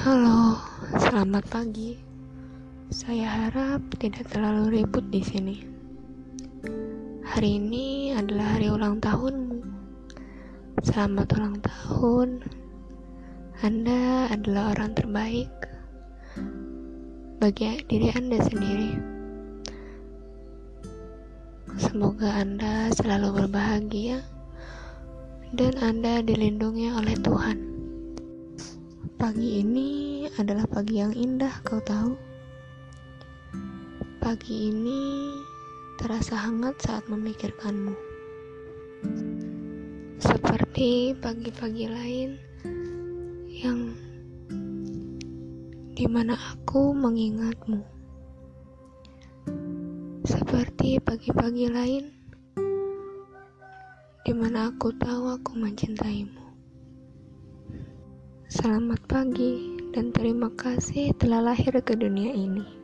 Halo, selamat pagi. Saya harap tidak terlalu ribut di sini. Hari ini adalah hari ulang tahunmu. Selamat ulang tahun. Anda adalah orang terbaik bagi diri Anda sendiri. Semoga Anda selalu berbahagia dan Anda dilindungi oleh Tuhan. Pagi ini adalah pagi yang indah, kau tahu. Pagi ini terasa hangat saat memikirkanmu. Seperti pagi-pagi lain yang di mana aku mengingatmu. Seperti pagi-pagi lain di mana aku tahu aku mencintaimu. Selamat pagi dan terima kasih telah lahir ke dunia ini.